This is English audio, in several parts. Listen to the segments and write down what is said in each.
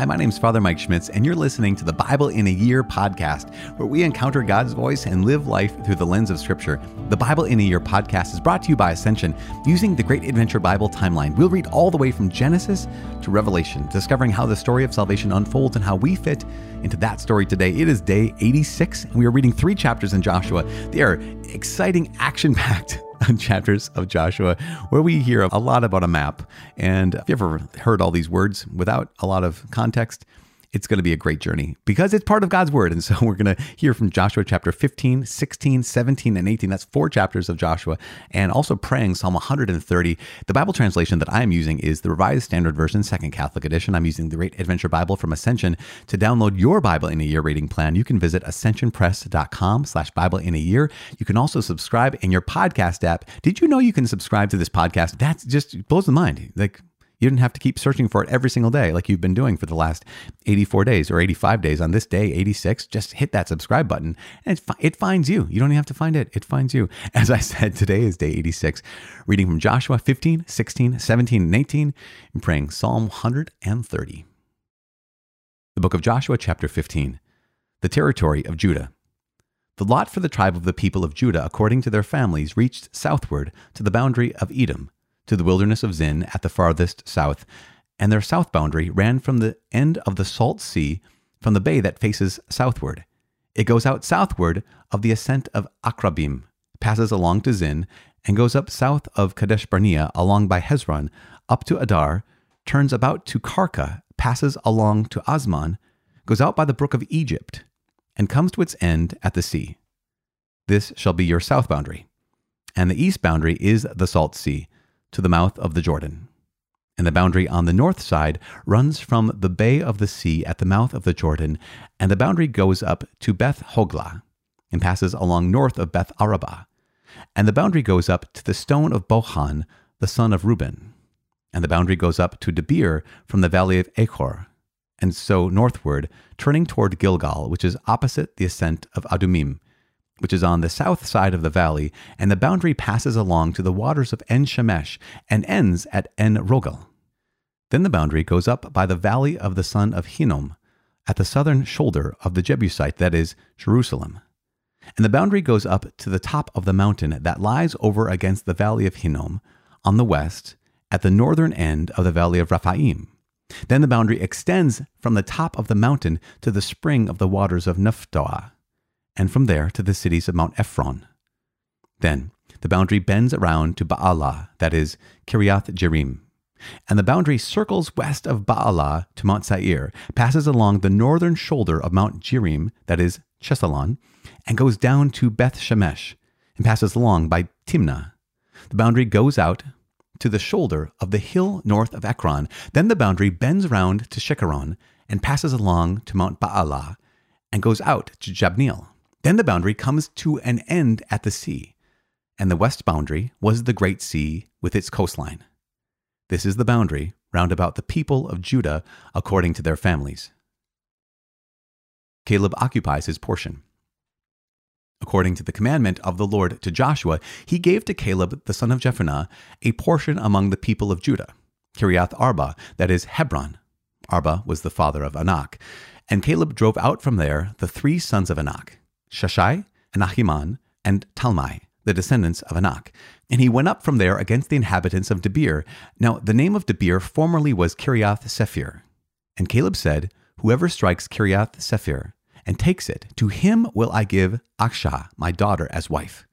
Hi, my name is Father Mike Schmitz, and you're listening to the Bible in a Year podcast, where we encounter God's voice and live life through the lens of Scripture. The Bible in a Year podcast is brought to you by Ascension. Using the Great Adventure Bible timeline, we'll read all the way from Genesis to Revelation, discovering how the story of salvation unfolds and how we fit into that story today. It is day 86, and we are reading three chapters in Joshua. They are exciting, action packed chapters of Joshua where we hear a lot about a map. And if you ever heard all these words without a lot of context, it's going to be a great journey because it's part of God's word. And so we're going to hear from Joshua chapter 15, 16, 17, and 18. That's four chapters of Joshua. And also praying Psalm 130. The Bible translation that I'm using is the Revised Standard Version, Second Catholic Edition. I'm using the Great Adventure Bible from Ascension. To download your Bible in a Year reading plan, you can visit ascensionpress.com slash Bible in a Year. You can also subscribe in your podcast app. Did you know you can subscribe to this podcast? That just blows the mind. Like, you didn't have to keep searching for it every single day like you've been doing for the last 84 days or 85 days. On this day, 86, just hit that subscribe button and it finds you. You don't even have to find it, it finds you. As I said, today is day 86, reading from Joshua 15, 16, 17, and 18, and praying Psalm 130. The book of Joshua, chapter 15, the territory of Judah. The lot for the tribe of the people of Judah, according to their families, reached southward to the boundary of Edom to the wilderness of Zin at the farthest south, and their south boundary ran from the end of the Salt Sea from the bay that faces southward. It goes out southward of the ascent of Akrabbim, passes along to Zin, and goes up south of Kadesh Barnea along by Hezron, up to Addar, turns about to Karka, passes along to Azmon, goes out by the brook of Egypt, and comes to its end at the sea. This shall be your south boundary. And the east boundary is the Salt Sea, to the mouth of the Jordan. And the boundary on the north side runs from the bay of the sea at the mouth of the Jordan, and the boundary goes up to Beth Hoglah, and passes along north of Beth Araba. And the boundary goes up to the stone of Bohan, the son of Reuben. And the boundary goes up to Debir from the valley of Achor, and so northward, turning toward Gilgal, which is opposite the ascent of Adummim, which is on the south side of the valley, and the boundary passes along to the waters of En Shemesh and ends at En Rogel. Then the boundary goes up by the valley of the son of Hinnom, at the southern shoulder of the Jebusite, that is, Jerusalem. And the boundary goes up to the top of the mountain that lies over against the valley of Hinnom, on the west, at the northern end of the valley of Rephaim. Then the boundary extends from the top of the mountain to the spring of the waters of Nephtoah and from there to the cities of Mount Ephron. Then the boundary bends around to Baalah, that is, Kiriath Jearim. And the boundary circles west of Baalah to Mount Seir, passes along the northern shoulder of Mount Jearim, that is, Chesalon, and goes down to Beth Shemesh, and passes along by Timnah. The boundary goes out to the shoulder of the hill north of Ekron. Then the boundary bends round to Shikkeron and passes along to Mount Baalah and goes out to Jabneel. Then the boundary comes to an end at the sea, and the west boundary was the great sea with its coastline. This is the boundary round about the people of Judah according to their families. Caleb occupies his portion. According to the commandment of the Lord to Joshua, he gave to Caleb the son of Jephunneh a portion among the people of Judah, Kiriath Arba, that is Hebron. Arba was the father of Anak. And Caleb drove out from there the three sons of Anak, Sheshai, and Ahiman, and Talmai, the descendants of Anak. And he went up from there against the inhabitants of Debir. Now, the name of Debir formerly was Kiriath Sepher. And Caleb said, Whoever strikes Kiriath Sepher and takes it, to him will I give Achsah, my daughter, as wife.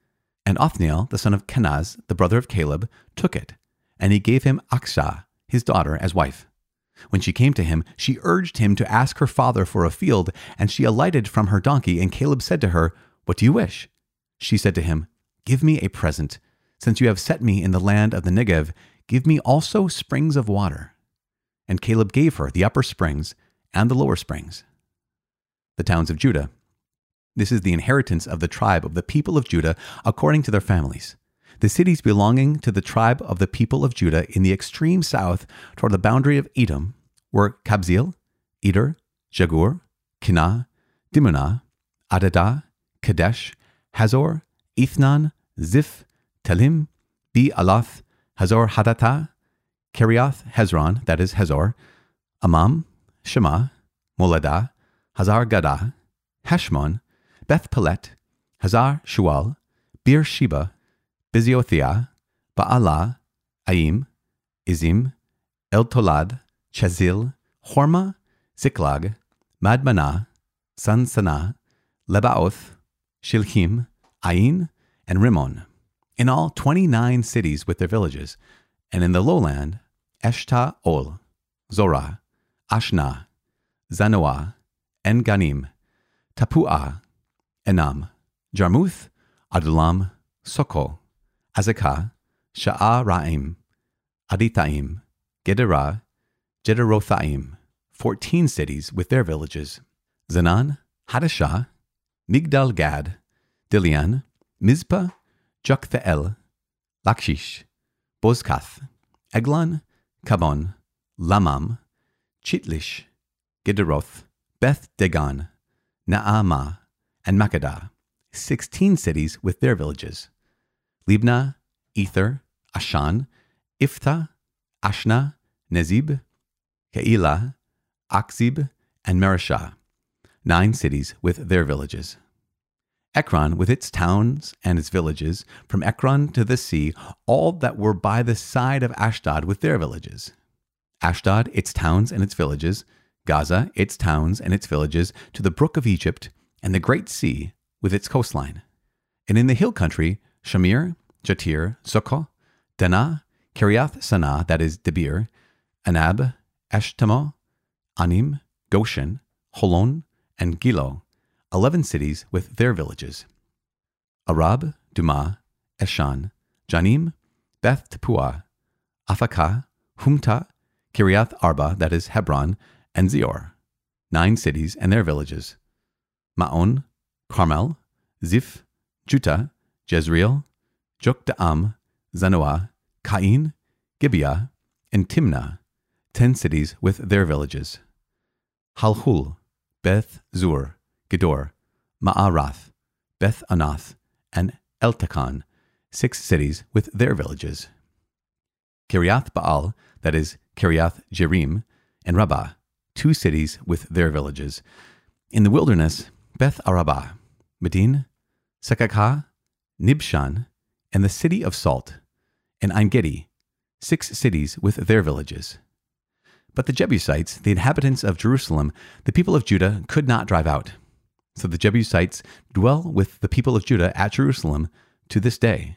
And Othniel, the son of Kenaz, the brother of Caleb, took it, and he gave him Achsah, his daughter, as wife. When she came to him, she urged him to ask her father for a field, and she alighted from her donkey, and Caleb said to her, What do you wish? She said to him, Give me a present. Since you have set me in the land of the Negev, give me also springs of water. And Caleb gave her the upper springs and the lower springs. The towns of Judah. This is the inheritance of the tribe of the people of Judah according to their families. The cities belonging to the tribe of the people of Judah in the extreme south toward the boundary of Edom were Kabzeel, Eder, Jagur, Kinah, Dimonah, Adadah, Kadesh, Hazor, Ithnan, Ziph, Telem, Bealoth, Hazor Hadattah, Kiriath Hezron, that is Hazor, Amam, Shema, Moladah, Hazar Gaddah, Heshmon, Beth Pelet, Hazar Shual, Beer Sheba, Biziothiah, Baalah, Aim, Izim, El Tolad, Chazil, Hormah, Ziklag, Madmannah, Sansannah, Lebaoth, Shilhim, Ain, and Rimmon. In all, 29 cities with their villages, and in the lowland, Eshta Ol, Zorah, Ashnah, Zanoah, En Gannim, Tappuah, Enam, Jarmuth, Adullam, Socoh, Azekah, Sha'araim, Adithaim, Gederah, Gederothaim, 14 cities with their villages, Zanan, Hadashah, Migdal Gad, Dilean, Mizpah, Joktheel, Lachish, Bozkath, Eglon, Cabbon, Lahmam, Chitlish, Gederoth, Beth Dagon, Naamah, and Makkedah, 16 cities with their villages, Libnah, Ether, Ashan, Iphtah, Ashnah, Nezib, Keilah, Achzib, and Mareshah, nine cities with their villages. Ekron, with its towns and its villages, from Ekron to the sea, all that were by the side of Ashdod with their villages. Ashdod, its towns and its villages, Gaza, its towns and its villages, to the brook of Egypt, and the great sea with its coastline. And in the hill country, Shamir, Jattir, Sukkah, Dannah, Kiriath Sanah, that is Debir, Anab, Eshtemoh, Anim, Goshen, Holon, and Giloh, eleven cities with their villages. Arab, Dumah, Eshan, Janim, Beth Tappuah, Aphekah, Humtah, Kiriath Arba, that is Hebron, and Zior, nine cities and their villages. Maon, Carmel, Ziph, Juttah, Jezreel, Jokdeam, Zanoah, Kain, Gibeah, and Timnah, ten cities with their villages. Halhul, Beth Zur, Gedor, Ma'arath, Beth Anath, and Eltekon, six cities with their villages. Kiriath Baal, that is Kiriath Jearim, and Rabbah, two cities with their villages. In the wilderness, Beth Arabah, Medin, Secacah, Nibshan, and the city of Salt, and Ein Gedi, six cities with their villages. But the Jebusites, the inhabitants of Jerusalem, the people of Judah, could not drive out. So the Jebusites dwell with the people of Judah at Jerusalem to this day.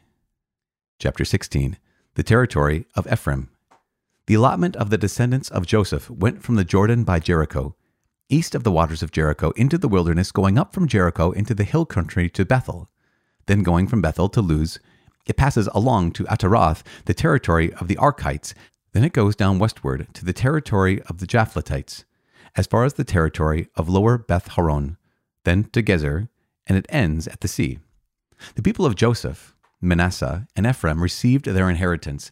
Chapter 16 The territory of Ephraim. The allotment of the descendants of Joseph went from the Jordan by Jericho, east of the waters of Jericho, into the wilderness, going up from Jericho into the hill country to Bethel. Then going from Bethel to Luz, it passes along to Ataroth, the territory of the Arkites. Then it goes down westward to the territory of the Japhletites, as far as the territory of lower Beth Horon, then to Gezer, and it ends at the sea. The people of Joseph, Manasseh, and Ephraim received their inheritance.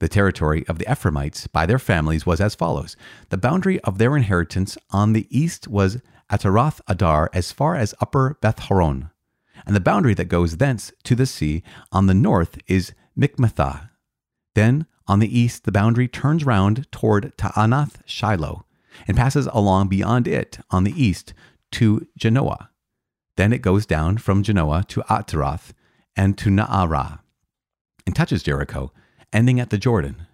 The territory of the Ephraimites by their families was as follows The boundary of their inheritance on the east was Ataroth Addar as far as upper Beth Horon, and the boundary that goes thence to the sea on the north is Michmethath. Then on the east, the boundary turns round toward Taanath Shiloh and passes along beyond it on the east to Janoah. Then it goes down from Janoah to Ataroth and to Na'arah and touches Jericho, ending at the Jordan.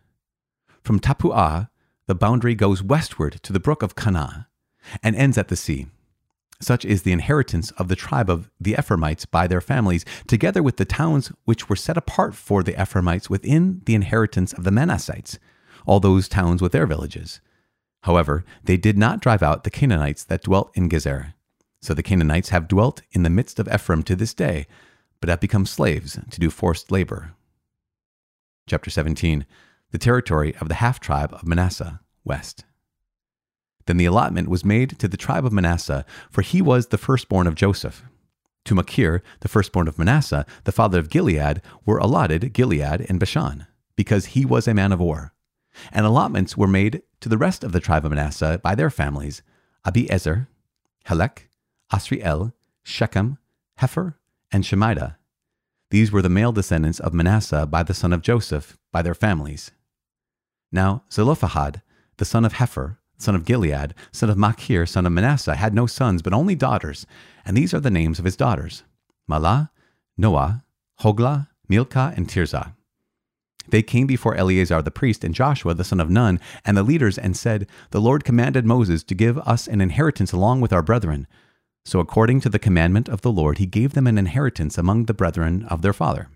From Tappuah, the boundary goes westward to the brook of Kanah and ends at the sea. Such is the inheritance of the tribe of the Ephraimites by their families, together with the towns which were set apart for the Ephraimites within the inheritance of the Manassites, all those towns with their villages. However, they did not drive out the Canaanites that dwelt in Gezer. So the Canaanites have dwelt in the midst of Ephraim to this day, but have become slaves to do forced labor. Chapter 17 The territory of the half tribe of Manasseh, west. Then the allotment was made to the tribe of Manasseh, for he was the firstborn of Joseph. To Machir, the firstborn of Manasseh, the father of Gilead, were allotted Gilead and Bashan, because he was a man of war. And allotments were made to the rest of the tribe of Manasseh by their families Abiezer, Helek, Asriel, Shechem, Hepher, and Shemida. These were the male descendants of Manasseh by the son of Joseph, by their families. Now Zelophehad, the son of Hepher, son of Gilead, son of Machir, son of Manasseh, had no sons, but only daughters, and these are the names of his daughters Mahlah, Noah, Hoglah, Milcah, and Tirzah. They came before Eleazar the priest and Joshua the son of Nun and the leaders and said, The Lord commanded Moses to give us an inheritance along with our brethren. So according to the commandment of the Lord, he gave them an inheritance among the brethren of their father.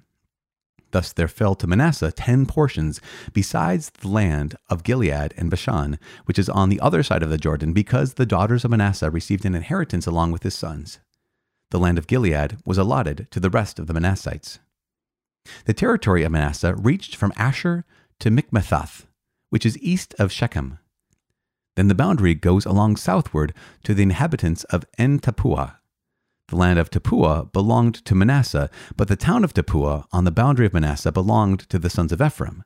Thus there fell to Manasseh ten portions, besides the land of Gilead and Bashan, which is on the other side of the Jordan, because the daughters of Manasseh received an inheritance along with his sons. The land of Gilead was allotted to the rest of the Manassites. The territory of Manasseh reached from Asher to Michmethath, which is east of Shechem. Then the boundary goes along southward to the inhabitants of En Tappuah, the land of Tappuah belonged to Manasseh, but the town of Tappuah on the boundary of Manasseh belonged to the sons of Ephraim.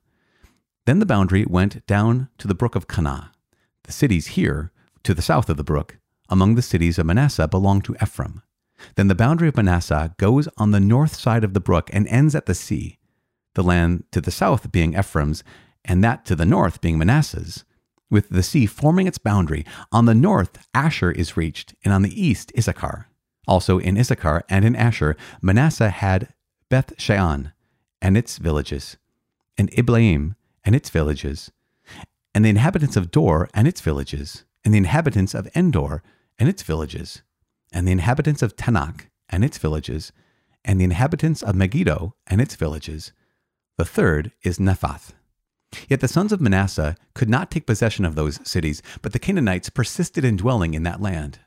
Then the boundary went down to the brook of Kanah. The cities here, to the south of the brook, among the cities of Manasseh belong to Ephraim. Then the boundary of Manasseh goes on the north side of the brook and ends at the sea, the land to the south being Ephraim's, and that to the north being Manasseh's, with the sea forming its boundary. On the north, Asher is reached, and on the east, Issachar. Also in Issachar and in Asher, Manasseh had Beth Shean and its villages, and Ibleam and its villages, and the inhabitants of Dor and its villages, and the inhabitants of Endor and its villages, and the inhabitants of Taanach and its villages, and the inhabitants of Megiddo and its villages. The third is Nephath. Yet the sons of Manasseh could not take possession of those cities, but the Canaanites persisted in dwelling in that land.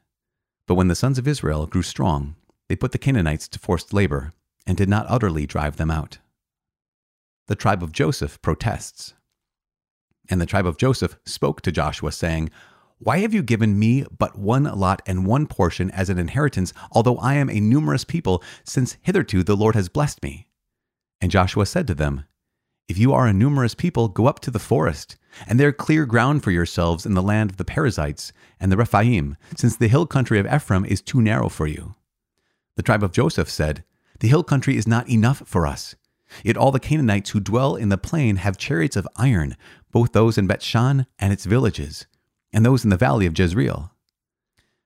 But when the sons of Israel grew strong, they put the Canaanites to forced labor and did not utterly drive them out. The tribe of Joseph protests. And the tribe of Joseph spoke to Joshua, saying, Why have you given me but one lot and one portion as an inheritance, although I am a numerous people, since hitherto the Lord has blessed me? And Joshua said to them, if you are a numerous people, go up to the forest, and there clear ground for yourselves in the land of the Perizzites and the Rephaim, since the hill country of Ephraim is too narrow for you. The tribe of Joseph said, The hill country is not enough for us. Yet all the Canaanites who dwell in the plain have chariots of iron, both those in Bethshan and its villages, and those in the valley of Jezreel.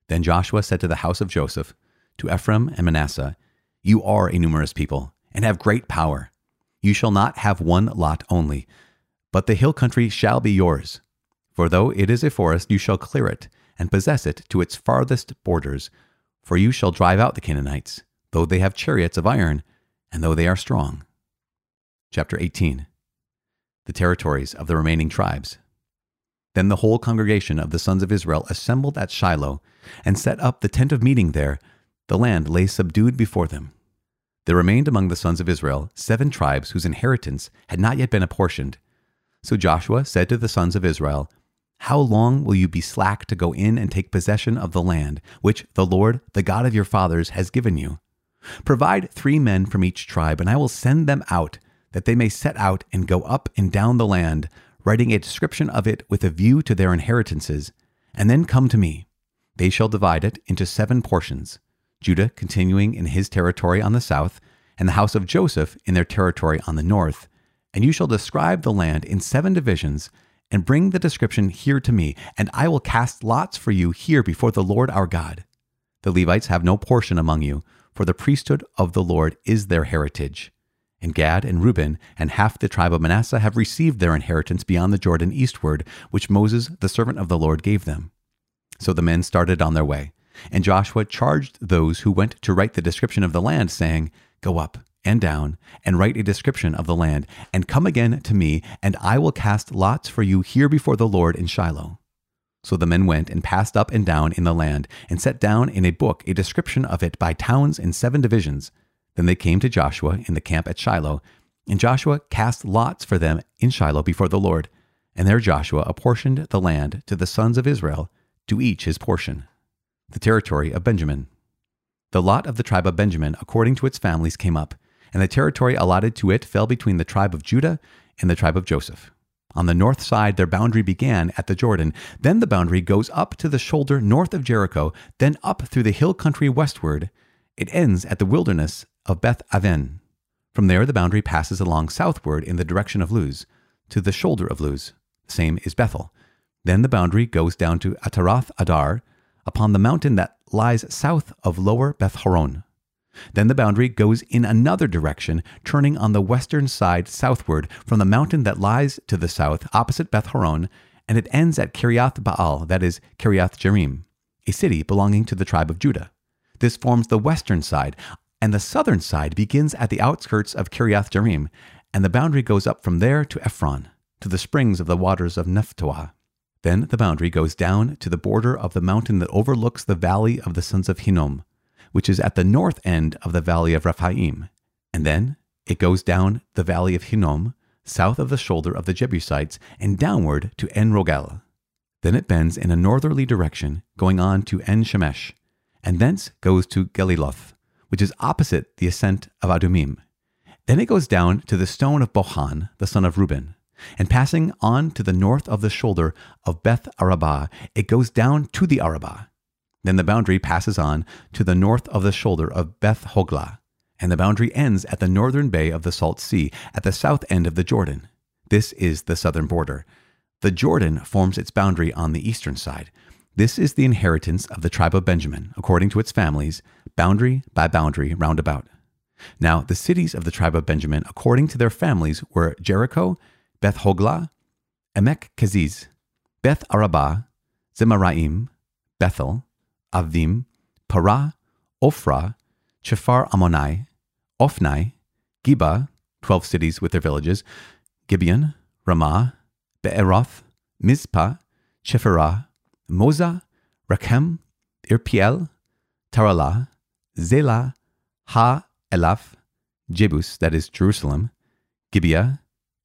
Then Joshua said to the house of Joseph, to Ephraim and Manasseh, You are a numerous people, and have great power. You shall not have one lot only, but the hill country shall be yours. For though it is a forest, you shall clear it, and possess it to its farthest borders. For you shall drive out the Canaanites, though they have chariots of iron, and though they are strong. Chapter 18 The territories of the remaining tribes. Then the whole congregation of the sons of Israel assembled at Shiloh, and set up the tent of meeting there. The land lay subdued before them. There remained among the sons of Israel seven tribes whose inheritance had not yet been apportioned. So Joshua said to the sons of Israel, How long will you be slack to go in and take possession of the land which the Lord, the God of your fathers, has given you? Provide three men from each tribe, and I will send them out, that they may set out and go up and down the land, writing a description of it with a view to their inheritances, and then come to me. They shall divide it into seven portions. Judah continuing in his territory on the south, and the house of Joseph in their territory on the north. And you shall describe the land in seven divisions, and bring the description here to me, and I will cast lots for you here before the Lord our God. The Levites have no portion among you, for the priesthood of the Lord is their heritage. And Gad and Reuben and half the tribe of Manasseh have received their inheritance beyond the Jordan eastward, which Moses, the servant of the Lord, gave them. So the men started on their way. And Joshua charged those who went to write the description of the land, saying, Go up and down and write a description of the land, and come again to me, and I will cast lots for you here before the Lord in Shiloh. So the men went and passed up and down in the land, and set down in a book a description of it by towns in seven divisions. Then they came to Joshua in the camp at Shiloh, and Joshua cast lots for them in Shiloh before the Lord. And there Joshua apportioned the land to the sons of Israel, to each his portion the territory of Benjamin. The lot of the tribe of Benjamin, according to its families, came up, and the territory allotted to it fell between the tribe of Judah and the tribe of Joseph. On the north side, their boundary began at the Jordan. Then the boundary goes up to the shoulder north of Jericho, then up through the hill country westward. It ends at the wilderness of Beth Aven. From there, the boundary passes along southward in the direction of Luz, to the shoulder of Luz. Same is Bethel. Then the boundary goes down to Ataroth Addar upon the mountain that lies south of lower Beth Horon. Then the boundary goes in another direction, turning on the western side southward from the mountain that lies to the south opposite Beth Horon, and it ends at Kiriath Baal, that is, Kiriath Jearim, a city belonging to the tribe of Judah. This forms the western side, and the southern side begins at the outskirts of Kiriath Jearim, and the boundary goes up from there to Ephron, to the springs of the waters of Nephtoah. Then the boundary goes down to the border of the mountain that overlooks the valley of the sons of Hinnom, which is at the north end of the valley of Rephaim. And then it goes down the valley of Hinnom, south of the shoulder of the Jebusites, and downward to En Rogel. Then it bends in a northerly direction, going on to En Shemesh, and thence goes to Geliloth, which is opposite the ascent of Adummim. Then it goes down to the stone of Bohan, the son of Reuben, and passing on to the north of the shoulder of Beth Arabah, it goes down to the Arabah. Then the boundary passes on to the north of the shoulder of Beth Hoglah, and the boundary ends at the northern bay of the Salt Sea, at the south end of the Jordan. This is the southern border. The Jordan forms its boundary on the eastern side. This is the inheritance of the tribe of Benjamin, according to its families, boundary by boundary round about. Now, the cities of the tribe of Benjamin, according to their families, were Jericho, Beth Hoglah, Emek Keziz, Beth Arabah, Zemaraim, Bethel, Avvim, Parah, Ophrah, Chephar Ammonai, Ophnai, Geba, 12 cities with their villages, Gibeon, Ramah, Be'eroth, Mizpah, Chephirah, Mozah, Rakem, Irpeel, Taralah, Zela, Ha Elaf, Jebus, that is Jerusalem, Gibeah,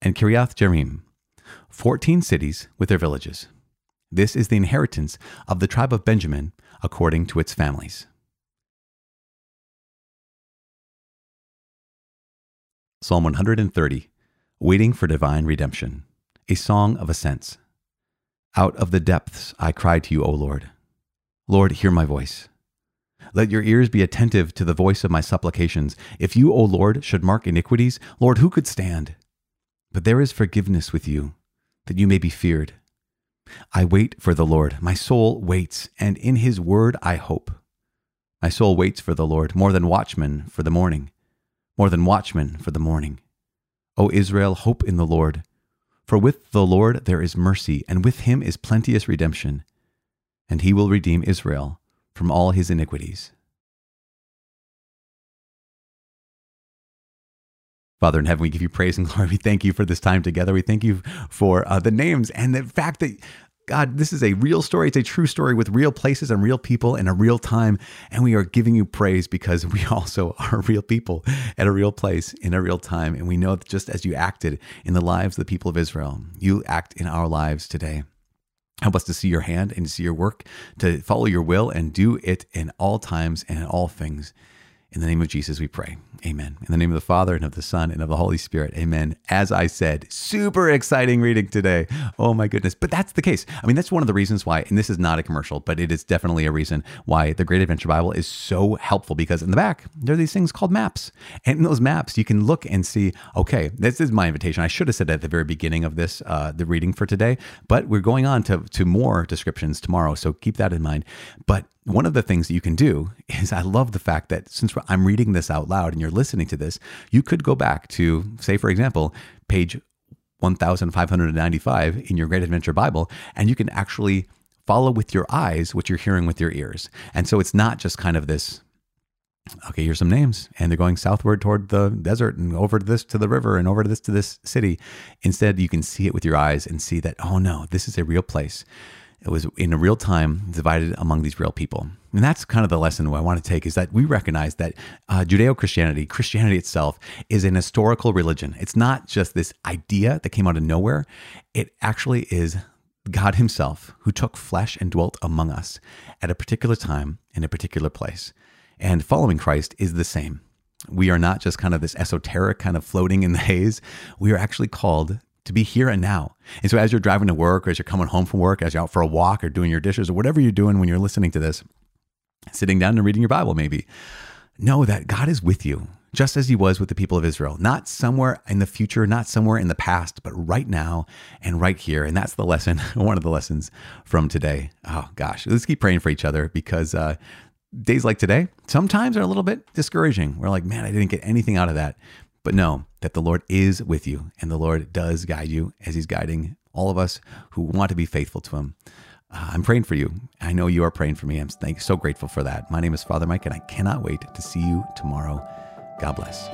and Kiriath Jearim, 14 cities with their villages. This is the inheritance of the tribe of Benjamin according to its families. Psalm 130 Waiting for Divine Redemption, a song of ascents. Out of the depths I cry to you, O Lord. Lord, hear my voice. Let your ears be attentive to the voice of my supplications. If you, O Lord, should mark iniquities, Lord, who could stand? But there is forgiveness with you, that you may be feared. I wait for the Lord. My soul waits, and in his word I hope. My soul waits for the Lord more than watchmen for the morning, more than watchmen for the morning. O Israel, hope in the Lord. For with the Lord there is mercy, and with him is plenteous redemption, and he will redeem Israel from all his iniquities. Father in heaven, we give you praise and glory. We thank you for this time together. We thank you for uh, the names and the fact that, God, this is a real story. It's a true story with real places and real people in a real time. And we are giving you praise because we also are real people at a real place in a real time. And we know that just as you acted in the lives of the people of Israel, you act in our lives today. Help us to see your hand and see your work, to follow your will and do it in all times and in all things. In the name of Jesus, we pray. Amen. In the name of the Father and of the Son and of the Holy Spirit. Amen. As I said, super exciting reading today. Oh my goodness. But that's the case. I mean, that's one of the reasons why, and this is not a commercial, but it is definitely a reason why the Great Adventure Bible is so helpful because in the back, there are these things called maps. And in those maps, you can look and see, okay, this is my invitation. I should have said at the very beginning of this, uh, the reading for today, but we're going on to, to more descriptions tomorrow. So keep that in mind. But one of the things that you can do is I love the fact that since I'm reading this out loud and you're listening to this, you could go back to, say, for example, page 1595 in your Great Adventure Bible, and you can actually follow with your eyes what you're hearing with your ears. And so it's not just kind of this okay, here's some names, and they're going southward toward the desert and over to this to the river and over to this to this city. Instead, you can see it with your eyes and see that, oh no, this is a real place. It was in real time divided among these real people. And that's kind of the lesson I want to take is that we recognize that uh, Judeo Christianity, Christianity itself, is an historical religion. It's not just this idea that came out of nowhere, it actually is God Himself who took flesh and dwelt among us at a particular time in a particular place. And following Christ is the same. We are not just kind of this esoteric kind of floating in the haze. We are actually called to be here and now. And so as you're driving to work or as you're coming home from work, as you're out for a walk or doing your dishes or whatever you're doing when you're listening to this, sitting down and reading your Bible maybe, know that God is with you. just as he was with the people of Israel, not somewhere in the future, not somewhere in the past, but right now and right here. And that's the lesson, one of the lessons from today. Oh gosh, let's keep praying for each other because uh, days like today sometimes are a little bit discouraging. We're like, man, I didn't get anything out of that. But know that the Lord is with you and the Lord does guide you as he's guiding all of us who want to be faithful to him. Uh, I'm praying for you. I know you are praying for me. I'm so grateful for that. My name is Father Mike, and I cannot wait to see you tomorrow. God bless.